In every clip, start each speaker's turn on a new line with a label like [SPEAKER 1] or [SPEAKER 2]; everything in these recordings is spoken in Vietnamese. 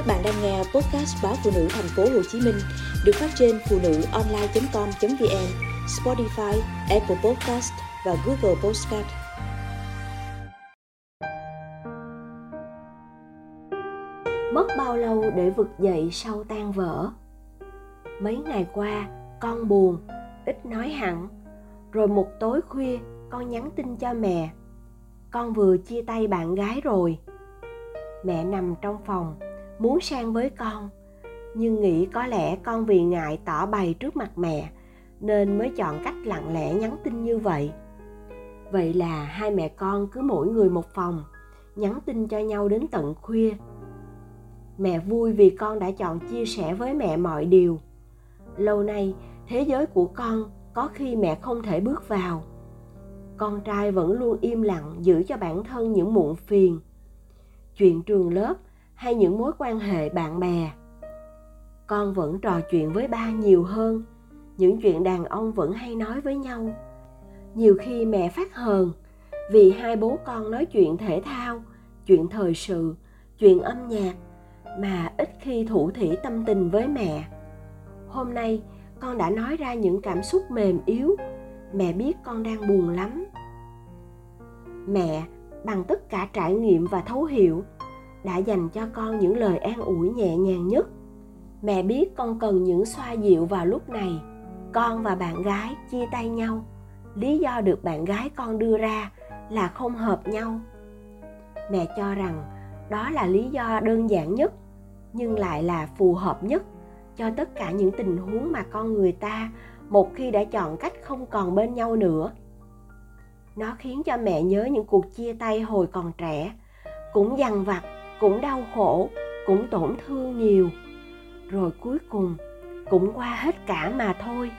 [SPEAKER 1] Các bạn đang nghe podcast báo phụ nữ thành phố Hồ Chí Minh được phát trên phụ nữ online.com.vn, Spotify, Apple Podcast và Google Podcast.
[SPEAKER 2] Mất bao lâu để vực dậy sau tan vỡ? Mấy ngày qua, con buồn, ít nói hẳn. Rồi một tối khuya, con nhắn tin cho mẹ. Con vừa chia tay bạn gái rồi. Mẹ nằm trong phòng, muốn sang với con. Nhưng nghĩ có lẽ con vì ngại tỏ bày trước mặt mẹ, nên mới chọn cách lặng lẽ nhắn tin như vậy. Vậy là hai mẹ con cứ mỗi người một phòng, nhắn tin cho nhau đến tận khuya. Mẹ vui vì con đã chọn chia sẻ với mẹ mọi điều. Lâu nay, thế giới của con có khi mẹ không thể bước vào. Con trai vẫn luôn im lặng giữ cho bản thân những muộn phiền. Chuyện trường lớp hay những mối quan hệ bạn bè. Con vẫn trò chuyện với ba nhiều hơn. Những chuyện đàn ông vẫn hay nói với nhau. Nhiều khi mẹ phát hờn vì hai bố con nói chuyện thể thao, chuyện thời sự, chuyện âm nhạc mà ít khi thủ thỉ tâm tình với mẹ. Hôm nay, con đã nói ra những cảm xúc mềm yếu. Mẹ biết con đang buồn lắm. Mẹ, bằng tất cả trải nghiệm và thấu hiểu đã dành cho con những lời an ủi nhẹ nhàng nhất. Mẹ biết con cần những xoa dịu vào lúc này. Con và bạn gái chia tay nhau. Lý do được bạn gái con đưa ra là không hợp nhau. Mẹ cho rằng đó là lý do đơn giản nhất, nhưng lại là phù hợp nhất cho tất cả những tình huống mà con người ta một khi đã chọn cách không còn bên nhau nữa. Nó khiến cho mẹ nhớ những cuộc chia tay hồi còn trẻ, cũng dằn vặt cũng đau khổ, cũng tổn thương nhiều. Rồi cuối cùng, cũng qua hết cả mà thôi.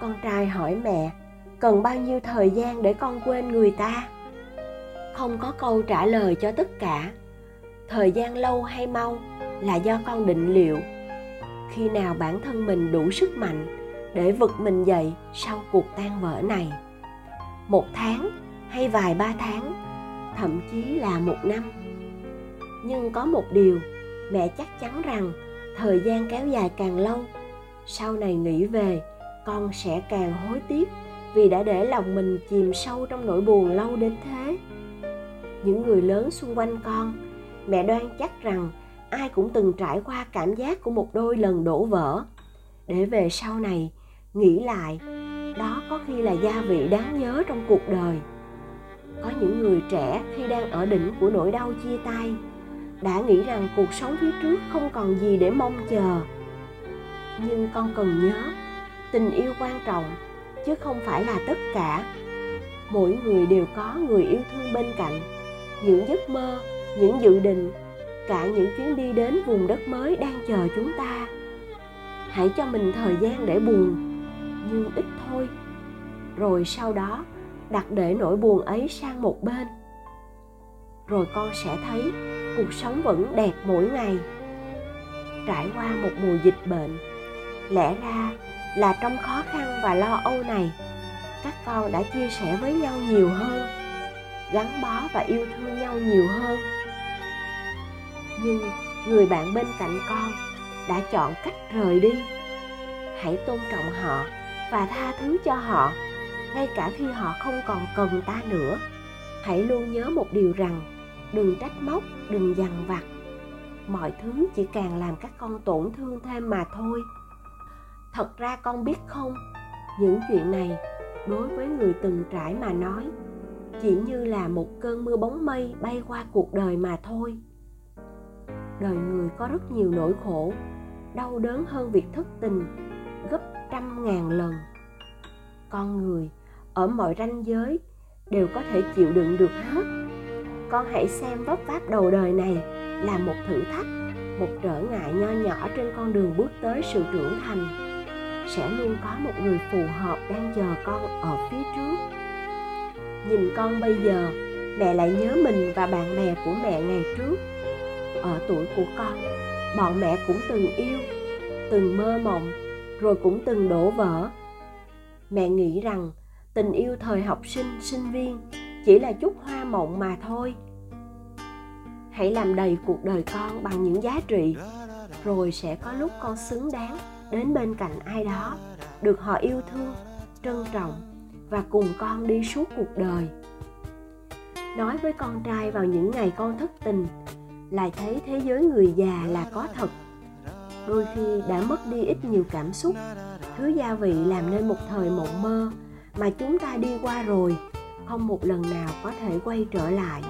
[SPEAKER 2] Con trai hỏi mẹ, cần bao nhiêu thời gian để con quên người ta? Không có câu trả lời cho tất cả. Thời gian lâu hay mau là do con định liệu. Khi nào bản thân mình đủ sức mạnh để vực mình dậy sau cuộc tan vỡ này? Một tháng hay vài ba tháng? Thậm chí là một năm. Nhưng có một điều mẹ chắc chắn rằng thời gian kéo dài càng lâu, sau này nghĩ về, con sẽ càng hối tiếc vì đã để lòng mình chìm sâu trong nỗi buồn lâu đến thế. Những người lớn xung quanh con, mẹ đoan chắc rằng ai cũng từng trải qua cảm giác của một đôi lần đổ vỡ. Để về sau này, nghĩ lại, đó có khi là gia vị đáng nhớ trong cuộc đời có những người trẻ khi đang ở đỉnh của nỗi đau chia tay, đã nghĩ rằng cuộc sống phía trước không còn gì để mong chờ. Nhưng con cần nhớ, tình yêu quan trọng, chứ không phải là tất cả. Mỗi người đều có người yêu thương bên cạnh, những giấc mơ, những dự định, cả những chuyến đi đến vùng đất mới đang chờ chúng ta. Hãy cho mình thời gian để buồn, nhưng ít thôi. Rồi sau đó đặt để nỗi buồn ấy sang một bên. Rồi con sẽ thấy cuộc sống vẫn đẹp mỗi ngày. Trải qua một mùa dịch bệnh, lẽ ra là trong khó khăn và lo âu này, các con đã chia sẻ với nhau nhiều hơn, gắn bó và yêu thương nhau nhiều hơn. Nhưng người bạn bên cạnh con đã chọn cách rời đi. Hãy tôn trọng họ và tha thứ cho họ ngay cả khi họ không còn cần ta nữa, hãy luôn nhớ một điều rằng, đừng trách móc, đừng dằn vặt. Mọi thứ chỉ càng làm các con tổn thương thêm mà thôi. Thật ra con biết không, những chuyện này đối với người từng trải mà nói, chỉ như là một cơn mưa bóng mây bay qua cuộc đời mà thôi. Đời người có rất nhiều nỗi khổ, đau đớn hơn việc thất tình, gấp trăm ngàn lần. Con người ở mọi ranh giới đều có thể chịu đựng được hết. Con hãy xem vấp váp đầu đời này là một thử thách, một trở ngại nho nhỏ trên con đường bước tới sự trưởng thành. Sẽ luôn có một người phù hợp đang chờ con ở phía trước. Nhìn con bây giờ, mẹ lại nhớ mình và bạn bè của mẹ ngày trước. Ở tuổi của con, bọn mẹ cũng từng yêu, từng mơ mộng, rồi cũng từng đổ vỡ. Mẹ nghĩ rằng tình yêu thời học sinh sinh viên. Chỉ là chút hoa mộng mà thôi. Hãy làm đầy cuộc đời con bằng những giá trị, rồi sẽ có lúc con xứng đáng đến bên cạnh ai đó, được họ yêu thương, trân trọng và cùng con đi suốt cuộc đời. Nói với con trai vào những ngày con thất tình, lại thấy thế giới người già là có thật. Đôi khi đã mất đi ít nhiều cảm xúc, thứ gia vị làm nên một thời mộng mơ mà chúng ta đi qua rồi, không một lần nào có thể quay trở lại.